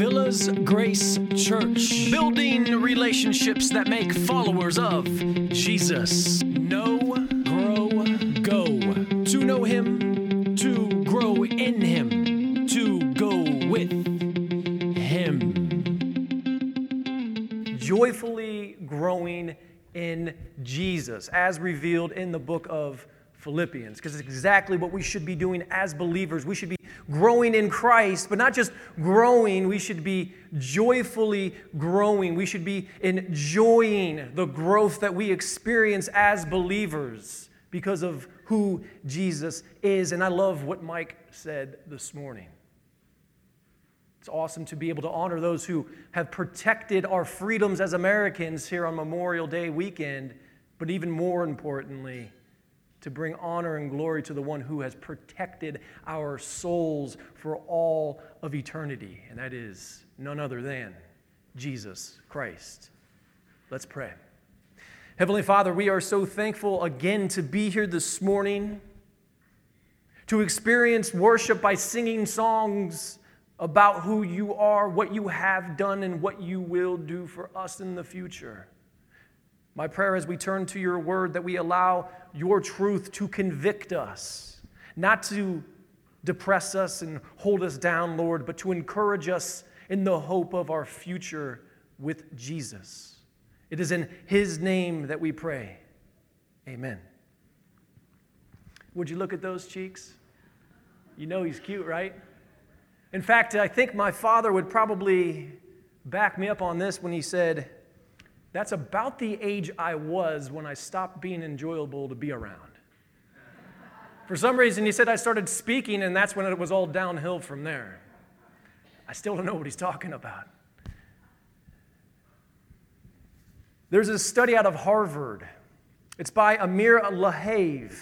Villas Grace Church, building relationships that make followers of Jesus. Know, grow, go. To know Him, to grow in Him, to go with Him. joyfully growing in Jesus, as revealed in the book of Philippians, because it's exactly what we should be doing as believers. We should be growing in Christ, but not just growing, we should be joyfully growing. We should be enjoying the growth that we experience as believers because of who Jesus is. And I love what Mike said this morning. It's awesome to be able to honor those who have protected our freedoms as Americans here on Memorial Day weekend, but even more importantly, to bring honor and glory to the one who has protected our souls for all of eternity, and that is none other than Jesus Christ. Let's pray. Heavenly Father, we are so thankful again to be here this morning, to experience worship by singing songs about who you are, what you have done, and what you will do for us in the future. My prayer as we turn to your word that we allow your truth to convict us, not to depress us and hold us down, Lord, but to encourage us in the hope of our future with Jesus. It is in his name that we pray. Amen. Would you look at those cheeks? You know he's cute, right? In fact, I think my father would probably back me up on this when he said, That's about the age I was when I stopped being enjoyable to be around. For some reason, he said I started speaking, and that's when it was all downhill from there. I still don't know what he's talking about. There's a study out of Harvard. It's by Amir Lahav,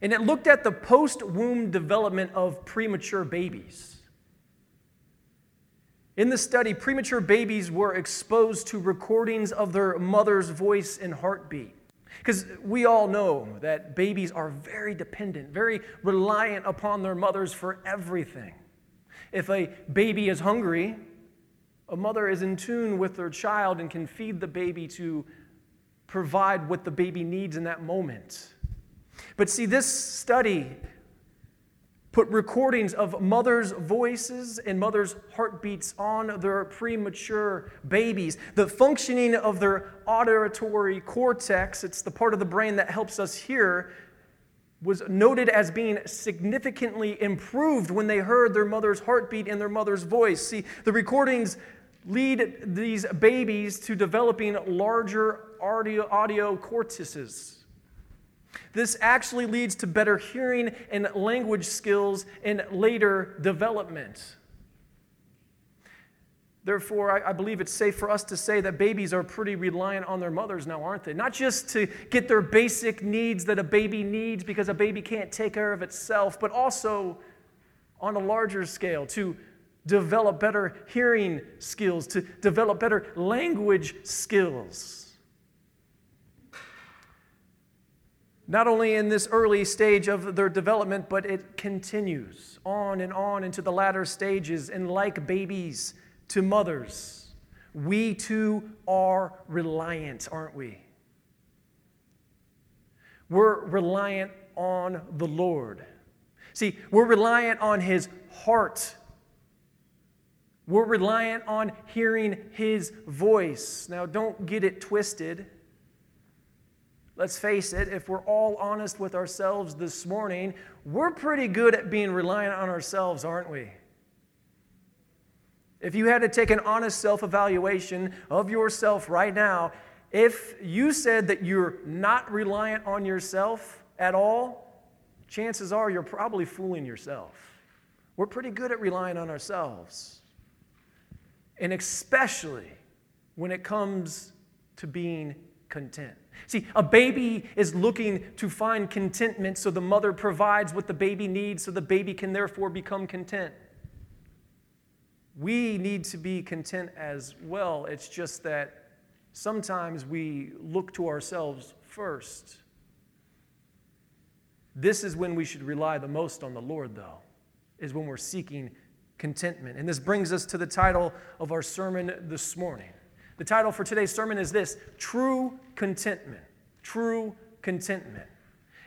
and it looked at the post womb development of premature babies. In the study, premature babies were exposed to recordings of their mother's voice and heartbeat. Because we all know that babies are very dependent, very reliant upon their mothers for everything. If a baby is hungry, a mother is in tune with their child and can feed the baby to provide what the baby needs in that moment. But see, this study put recordings of mothers' voices and mothers' heartbeats on their premature babies. The functioning of their auditory cortex, it's the part of the brain that helps us hear, was noted as being significantly improved when they heard their mother's heartbeat and their mother's voice. See, the recordings lead these babies to developing larger audio, audio cortices. This actually leads to better hearing and language skills in later development. Therefore, I, I, believe it's safe for us to say that babies are pretty reliant on their mothers now, aren't they? Not just to get their basic needs that a baby needs because a baby can't take care of itself, but also on a larger scale to develop better hearing skills, to develop better language skills. Not only in this early stage of their development, but it continues on and on into the latter stages. And like babies to mothers, we too are reliant, aren't we? We're reliant on the Lord. See, we're reliant on His heart. We're reliant on hearing His voice. Now, don't get it twisted. Let's face it, if we're all honest with ourselves this morning, we're pretty good at being reliant on ourselves, aren't we? If you had to take an honest self evaluation of yourself right now, if you said that you're not reliant on yourself at all, chances are you're probably fooling yourself. We're pretty good at relying on ourselves. And especially when it comes to being content. See, a baby is looking to find contentment, so the mother provides what the baby needs, so the baby can therefore become content. We need to be content as well. It's just that sometimes we look to ourselves first. This is when we should rely the most on the Lord, though, is when we're seeking contentment. And this brings us to the title of our sermon this morning. The title for today's sermon is this True Contentment. True Contentment.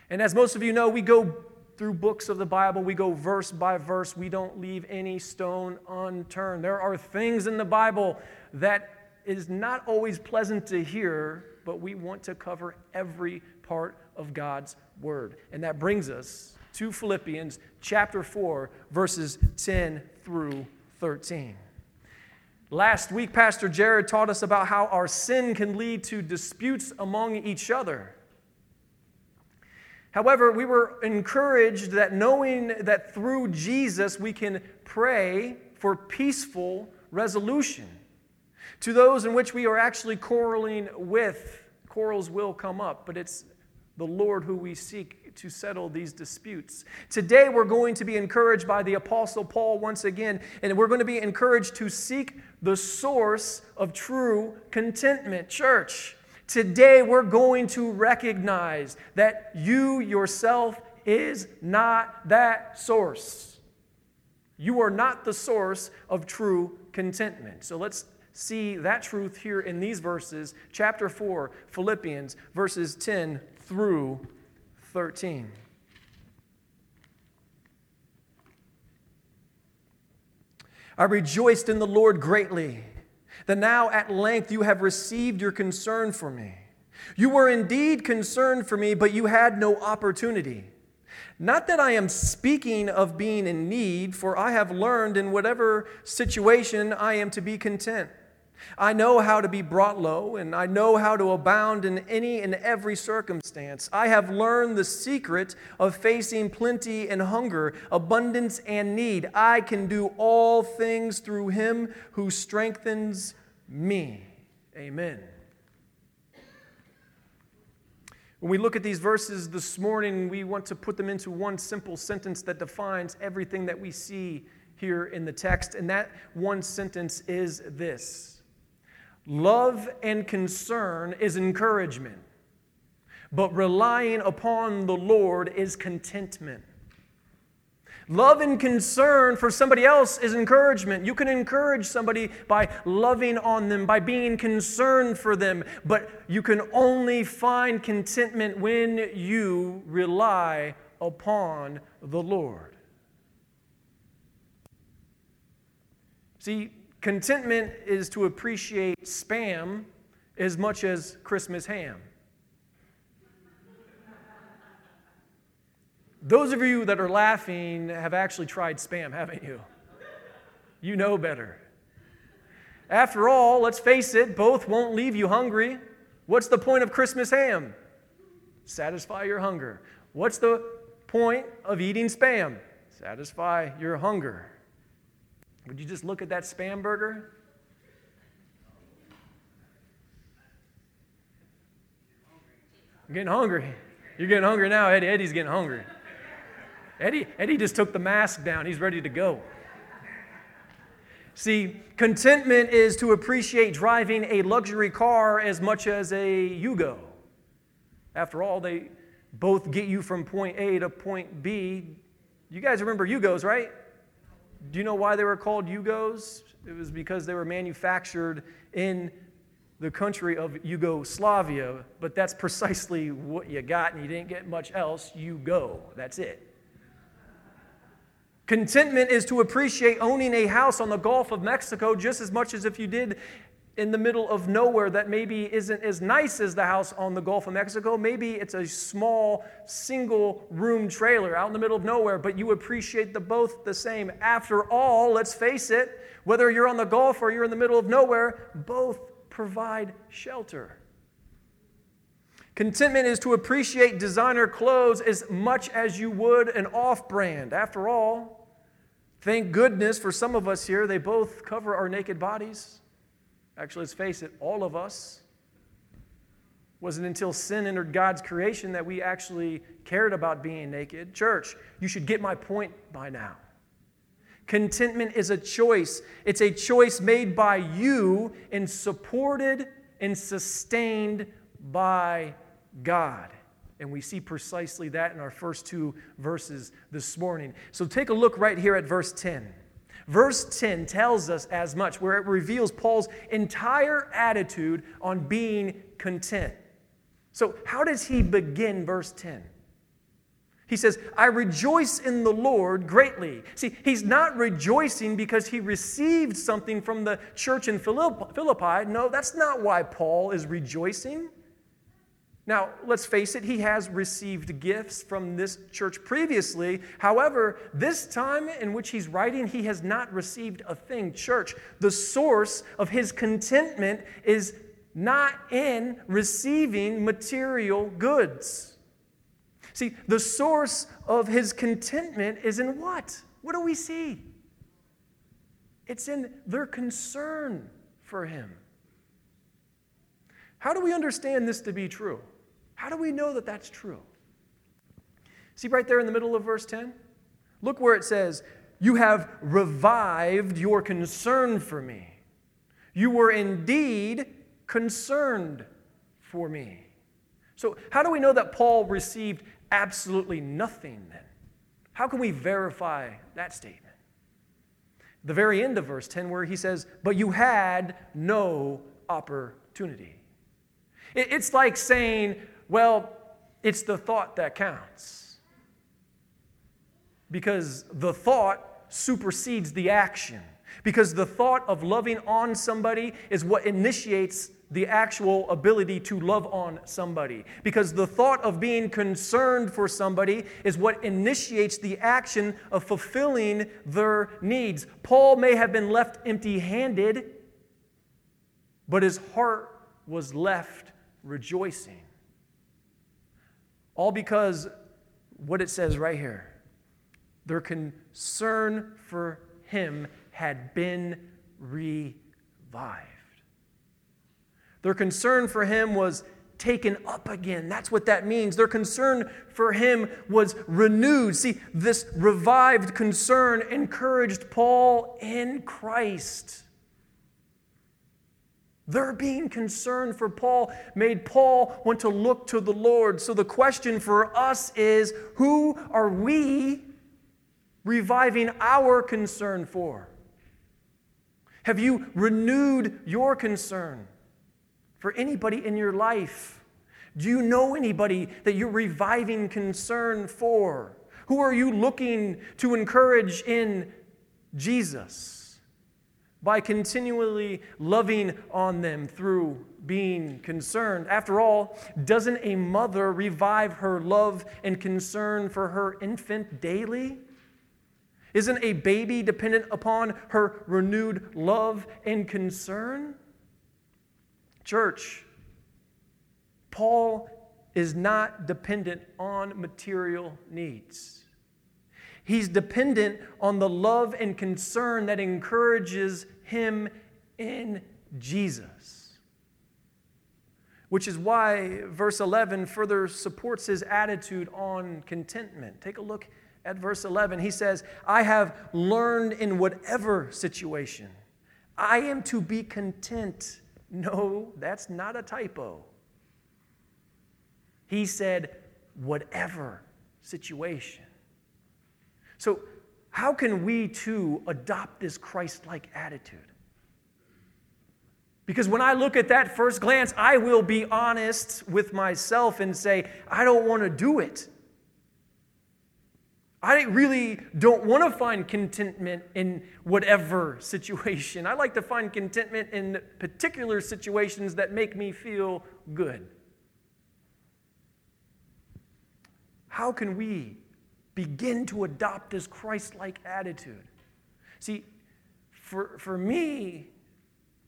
And as most of you know, we go through books of the Bible, we go verse by verse. We don't leave any stone unturned. There are things in the Bible that is not always pleasant to hear, but we want to cover every part of God's word. And that brings us to Philippians chapter 4, verses 10 through 13. Last week, Pastor Jared taught us about how our sin can lead to disputes among each other. However, we were encouraged that knowing that through Jesus we can pray for peaceful resolution. To those in which we are actually quarreling with, quarrels will come up, but it's the Lord who we seek to settle these disputes. Today, we're going to be encouraged by the Apostle Paul once again, and we're going to be encouraged to seek the source of true contentment. Church, today we're going to recognize that you yourself is not that source. You are not the source of true contentment. So let's see that truth here in these verses, chapter 4, Philippians, verses 10 through 13. I rejoiced in the Lord greatly that now at length you have received your concern for me. You were indeed concerned for me, but you had no opportunity. Not that I am speaking of being in need, for I have learned in whatever situation I am to be content. I know how to be brought low, and I know how to abound in any and every circumstance. I have learned the secret of facing plenty and hunger, abundance and need. I can do all things through him who strengthens me. Amen. When we look at these verses this morning, we want to put them into one simple sentence that defines everything that we see here in the text. And that one sentence is this Love and concern is encouragement, but relying upon the Lord is contentment. Love and concern for somebody else is encouragement. You can encourage somebody by loving on them, by being concerned for them, but you can only find contentment when you rely upon the Lord. See, Contentment is to appreciate spam as much as Christmas ham. Those of you that are laughing have actually tried spam, haven't you? You know better. After all, let's face it, both won't leave you hungry. What's the point of Christmas ham? Satisfy your hunger. What's the point of eating spam? Satisfy your hunger. Would you just look at that spam burger? I'm getting hungry. You're getting hungry now, Eddie. Eddie's getting hungry. Eddie, Eddie just took the mask down. He's ready to go. See, contentment is to appreciate driving a luxury car as much as a Yugo. After all, they both get you from point A to point B. You guys remember Yugos, right? Do you know why they were called Yugos? It was because they were manufactured in the country of Yugoslavia, but that's precisely what you got, and you didn't get much else. You go. That's it. Contentment is to appreciate owning a house on the Gulf of Mexico just as much as if you did in the middle of nowhere that maybe isn't as nice as the house on the Gulf of Mexico. Maybe it's a small single room trailer out in the middle of nowhere, but you appreciate the both the same. After all, let's face it, whether you're on the Gulf or you're in the middle of nowhere, both provide shelter. Contentment is to appreciate designer clothes as much as you would an off brand. After all, thank goodness for some of us here, they both cover our naked bodies. Actually, let's face it, all of us. Wasn't until sin entered God's creation that we actually cared about being naked. Church, you should get my point by now. Contentment is a choice. It's a choice made by you and supported and sustained by God. And we see precisely that in our first two verses this morning. So take a look right here at verse 10. Verse 10 tells us as much, where it reveals Paul's entire attitude on being content. So, how does he begin verse 10? He says, I rejoice in the Lord greatly. See, he's not rejoicing because he received something from the church in Philippi. No, that's not why Paul is rejoicing. Now, let's face it, he has received gifts from this church previously. However, this time in which he's writing, he has not received a thing. Church, the source of his contentment is not in receiving material goods. See, the source of his contentment is in what? What do we see? It's in their concern for him. How do we understand this to be true? How do we know that that's true? See right there in the middle of verse 10? Look where it says, You have revived your concern for me. You were indeed concerned for me. So, how do we know that Paul received absolutely nothing then? How can we verify that statement? The very end of verse 10, where he says, But you had no opportunity. It's like saying, well, it's the thought that counts. Because the thought supersedes the action. Because the thought of loving on somebody is what initiates the actual ability to love on somebody. Because the thought of being concerned for somebody is what initiates the action of fulfilling their needs. Paul may have been left empty handed, but his heart was left rejoicing. All because what it says right here their concern for him had been revived. Their concern for him was taken up again. That's what that means. Their concern for him was renewed. See, this revived concern encouraged Paul in Christ. Their being concerned for Paul made Paul want to look to the Lord. So the question for us is who are we reviving our concern for? Have you renewed your concern for anybody in your life? Do you know anybody that you're reviving concern for? Who are you looking to encourage in Jesus? By continually loving on them through being concerned. After all, doesn't a mother revive her love and concern for her infant daily? Isn't a baby dependent upon her renewed love and concern? Church, Paul is not dependent on material needs. He's dependent on the love and concern that encourages him in Jesus. Which is why verse 11 further supports his attitude on contentment. Take a look at verse 11. He says, I have learned in whatever situation, I am to be content. No, that's not a typo. He said, whatever situation. So, how can we too adopt this Christ like attitude? Because when I look at that first glance, I will be honest with myself and say, I don't want to do it. I really don't want to find contentment in whatever situation. I like to find contentment in particular situations that make me feel good. How can we begin to adopt this Christ like attitude. See, for, for me,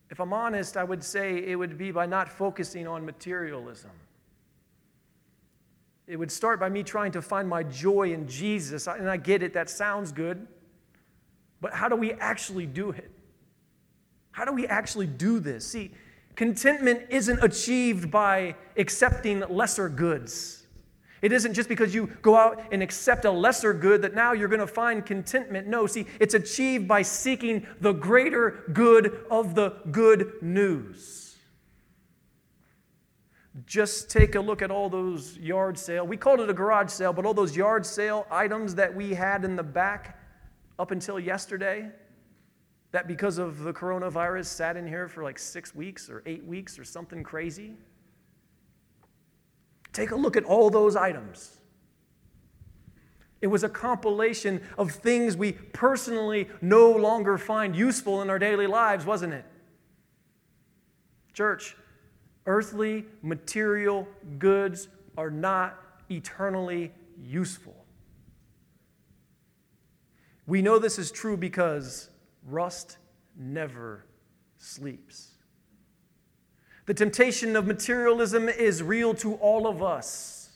if I'm honest, I would say it would be by not focusing on materialism. It would start by me trying to find my joy in Jesus. And I get it, that sounds good. But how do we actually do it? How do we actually do this? See, contentment isn't achieved by accepting lesser goods. It isn't just because you go out and accept a lesser good that now you're going to find contentment. No, see, it's achieved by seeking the greater good of the good news. Just take a look at all those yard sale. We called it a garage sale, but all those yard sale items that we had in the back up until yesterday. that because of the coronavirus sat in here for like six weeks or eight weeks or something crazy? Take a look at all those items. It was a compilation of things we personally no longer find useful in our daily lives, wasn't it? Church, earthly material goods are not eternally useful. We know this is true because rust never sleeps. The temptation of materialism is real to all of us.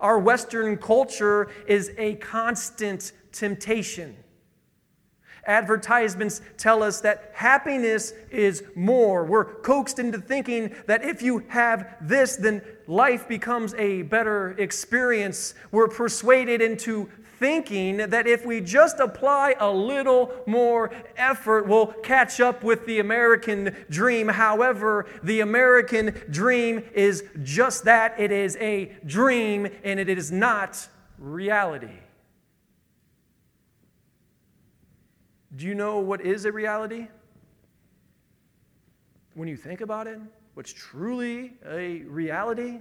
Our Western culture is a constant temptation. Advertisements tell us that happiness is more. We're coaxed into thinking that if you have this, then life becomes a better experience. We're persuaded into thinking that if we just apply a little more effort, we'll catch up with the American dream. However, the American dream is just that it is a dream and it is not reality. Do you know what is a reality? When you think about it, what's truly a reality?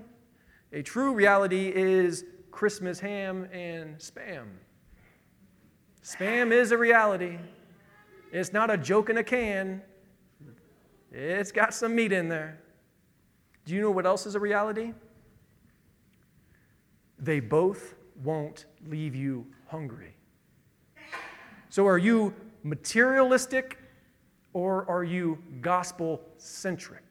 A true reality is Christmas ham and spam. Spam is a reality. It's not a joke in a can. It's got some meat in there. Do you know what else is a reality? They both won't leave you hungry. So, are you materialistic or are you gospel centric?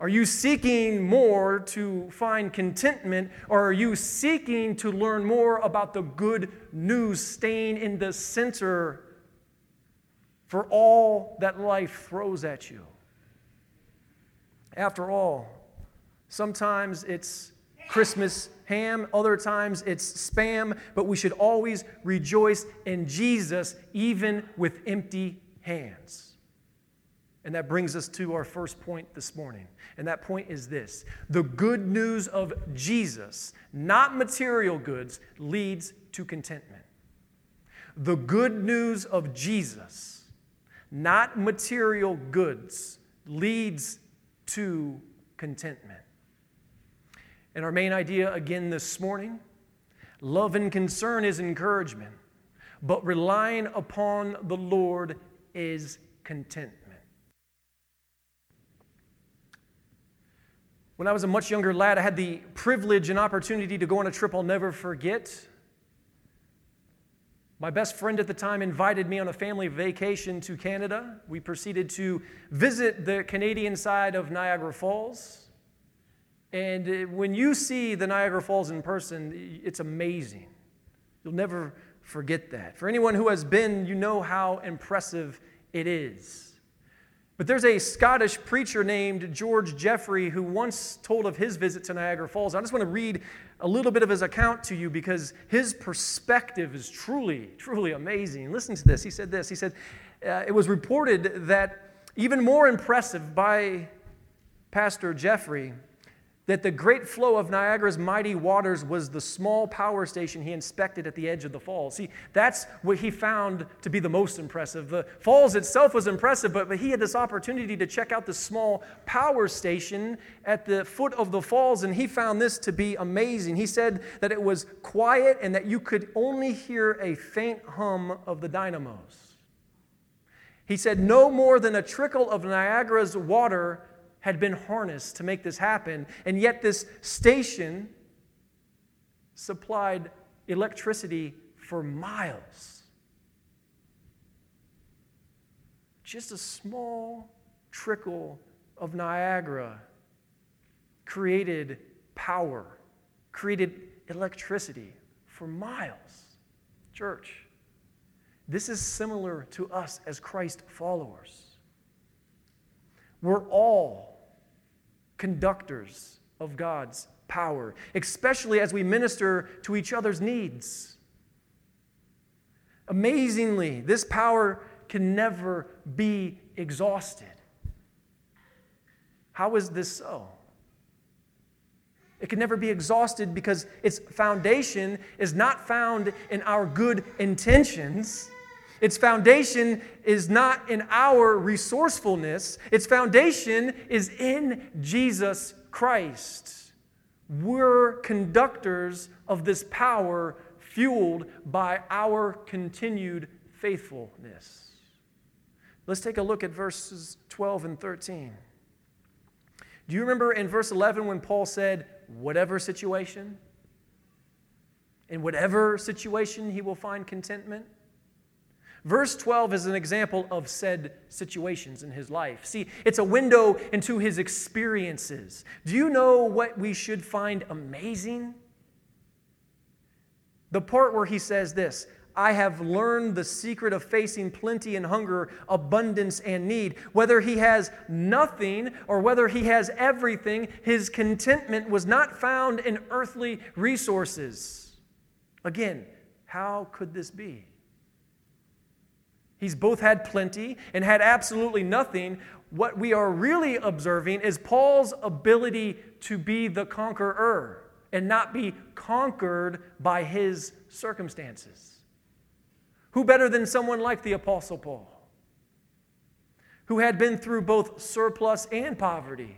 Are you seeking more to find contentment, or are you seeking to learn more about the good news staying in the center for all that life throws at you? After all, sometimes it's Christmas ham, other times it's spam, but we should always rejoice in Jesus even with empty hands. And that brings us to our first point this morning. And that point is this the good news of Jesus, not material goods, leads to contentment. The good news of Jesus, not material goods, leads to contentment. And our main idea again this morning love and concern is encouragement, but relying upon the Lord is contentment. When I was a much younger lad, I had the privilege and opportunity to go on a trip I'll never forget. My best friend at the time invited me on a family vacation to Canada. We proceeded to visit the Canadian side of Niagara Falls. And uh, when you see the Niagara Falls in person, it's amazing. You'll never forget that. For anyone who has been, you know how impressive it is. But there's a Scottish preacher named George Jeffrey who once told of his visit to Niagara Falls. I just want to read a little bit of his account to you because his perspective is truly, truly amazing. Listen to this. He said this He said, uh, It was reported that even more impressive by Pastor Jeffrey that the great flow of Niagara's mighty waters was the small power station he inspected at the edge of the falls. See, that's what he found to be the most impressive. The falls itself was impressive, but, but he had this opportunity to check out the small power station at the foot of the falls, and he found this to be amazing. He said that it was quiet and that you could only hear a faint hum of the dynamos. He said, No more than a trickle of Niagara's water had been harnessed to make this happen, and yet this station supplied electricity for miles. Just a small trickle of Niagara created power, created electricity for miles. Church, this is similar to us as Christ followers. We're all conductors of God's power, especially as we minister to each other's needs. Amazingly, this power can never be exhausted. How is this so? It can never be exhausted because its foundation is not found in our good intentions. Its foundation is not in our resourcefulness, its foundation is in Jesus Christ. We're conductors of this power fueled by our continued faithfulness. Let's take a look at verses 12 and 13. Do you remember in verse 11 when Paul said, whatever situation? In whatever situation, he will find contentment? Verse 12 is an example of said situations in his life. See, it's a window into his experiences. Do you know what we should find amazing? The part where he says this I have learned the secret of facing plenty and hunger, abundance and need. Whether he has nothing or whether he has everything, his contentment was not found in earthly resources. Again, how could this be? He's both had plenty and had absolutely nothing. What we are really observing is Paul's ability to be the conqueror and not be conquered by his circumstances. Who better than someone like the Apostle Paul, who had been through both surplus and poverty?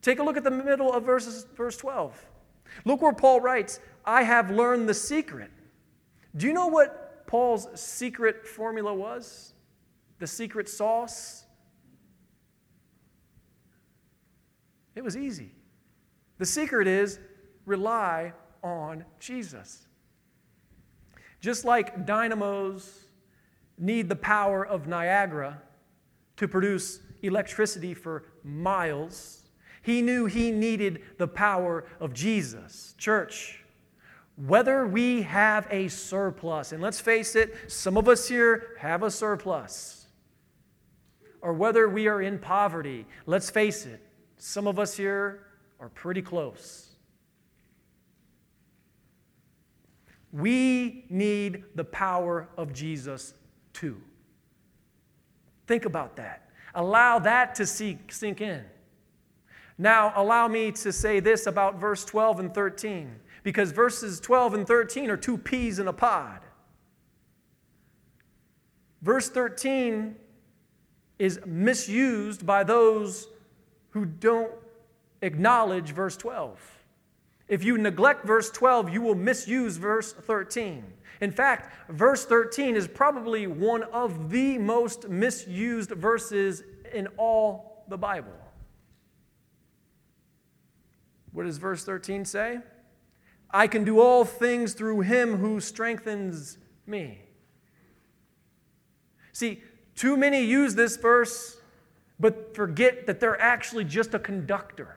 Take a look at the middle of verses, verse 12. Look where Paul writes, I have learned the secret. Do you know what Paul's secret formula was? The secret sauce? It was easy. The secret is rely on Jesus. Just like dynamos need the power of Niagara to produce electricity for miles, he knew he needed the power of Jesus. Church, whether we have a surplus, and let's face it, some of us here have a surplus, or whether we are in poverty, let's face it, some of us here are pretty close. We need the power of Jesus too. Think about that. Allow that to sink in. Now, allow me to say this about verse 12 and 13 because verses 12 and 13 are two peas in a pod. Verse 13 is misused by those who don't acknowledge verse 12. If you neglect verse 12, you will misuse verse 13. In fact, verse 13 is probably one of the most misused verses in all the Bible. What does verse 13 say? I can do all things through him who strengthens me. See, too many use this verse, but forget that they're actually just a conductor.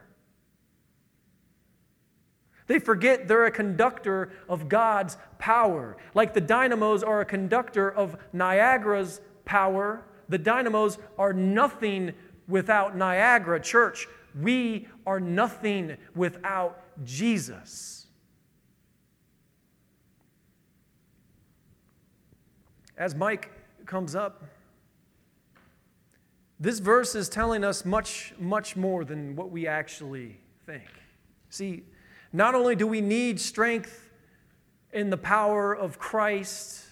They forget they're a conductor of God's power. Like the dynamos are a conductor of Niagara's power, the dynamos are nothing without Niagara. Church, we are nothing without Jesus. As Mike comes up, this verse is telling us much, much more than what we actually think. See, not only do we need strength in the power of Christ,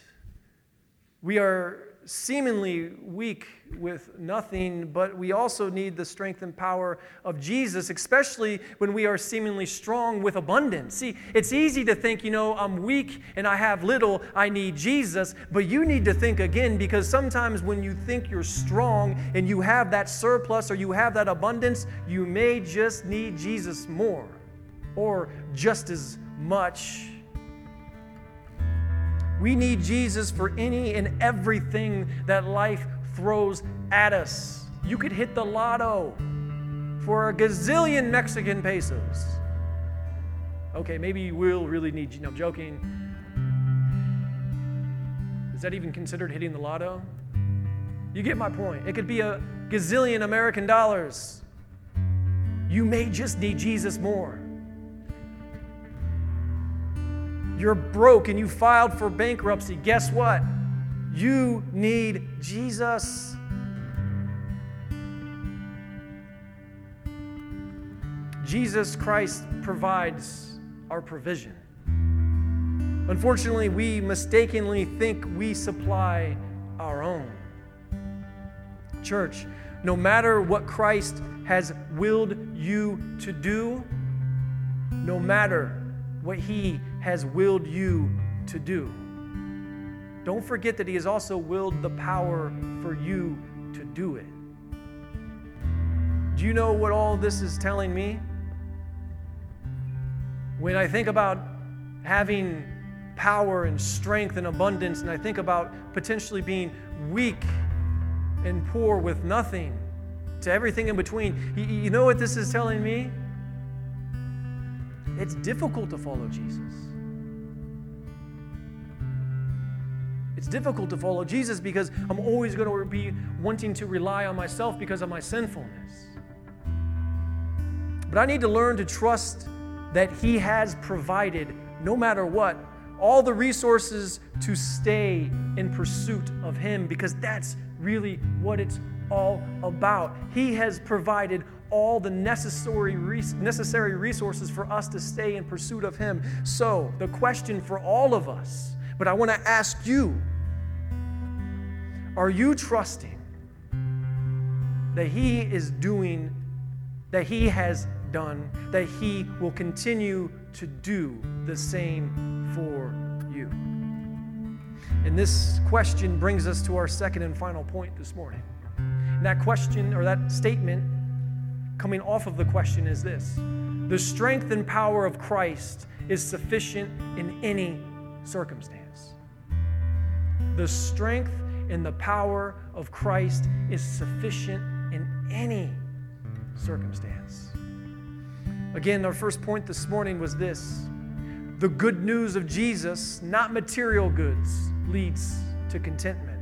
we are seemingly weak with nothing, but we also need the strength and power of Jesus, especially when we are seemingly strong with abundance. See, it's easy to think, you know, I'm weak and I have little, I need Jesus, but you need to think again because sometimes when you think you're strong and you have that surplus or you have that abundance, you may just need Jesus more or just as much we need Jesus for any and everything that life throws at us. You could hit the lotto for a gazillion Mexican pesos. Okay, maybe will really need, you know, joking. Is that even considered hitting the lotto? You get my point. It could be a gazillion American dollars. You may just need Jesus more. You're broke and you filed for bankruptcy, guess what? You need Jesus. Jesus Christ provides our provision. Unfortunately, we mistakenly think we supply our own. Church, no matter what Christ has willed you to do, no matter what He has willed you to do, don't forget that He has also willed the power for you to do it. Do you know what all this is telling me? When I think about having power and strength and abundance, and I think about potentially being weak and poor with nothing to everything in between, you, know what this is telling me? It's difficult to follow Jesus. It's difficult to follow Jesus because I'm always going to be wanting to rely on myself because of my sinfulness. But I need to learn to trust that He has provided, no matter what, all the resources to stay in pursuit of Him because that's really what it's all about. He has provided all the necessary, necessary resources for us to stay in pursuit of Him. So, the question for all of us, but I want to ask you are you trusting that He is doing, that He has done, that He will continue to do the same for you? And this question brings us to our second and final point this morning. And that question or that statement coming off of the question is this The strength and power of Christ is sufficient in any circumstance. The strength and the power of Christ is sufficient in any circumstance. Again, our first point this morning was this the good news of Jesus, not material goods, leads to contentment.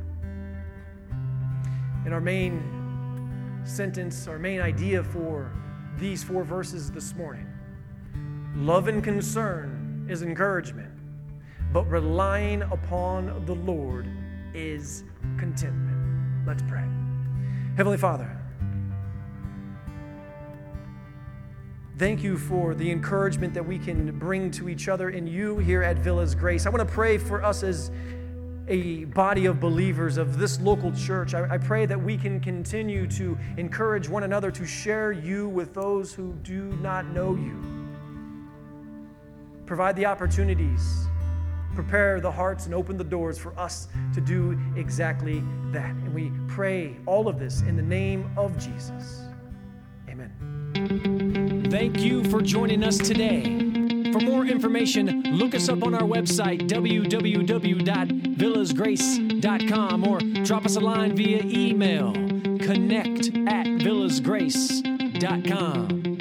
And our main sentence, our main idea for these four verses this morning love and concern is encouragement, but relying upon the Lord is contentment. Let's pray. Heavenly Father, Thank you for the encouragement that we can bring to each other in you here at Villas Grace. I want to pray for us as a body of believers of this local church. I, I, pray that we can continue to encourage one another to share you with those who do not know you. Provide the opportunities, prepare the hearts, and open the doors for us to do exactly that. And we pray all of this in the name of Jesus. Amen. Thank you for joining us today. For more information, look us up on our website, www.villasgrace.com, or drop us a line via email, connect at villasgrace.com.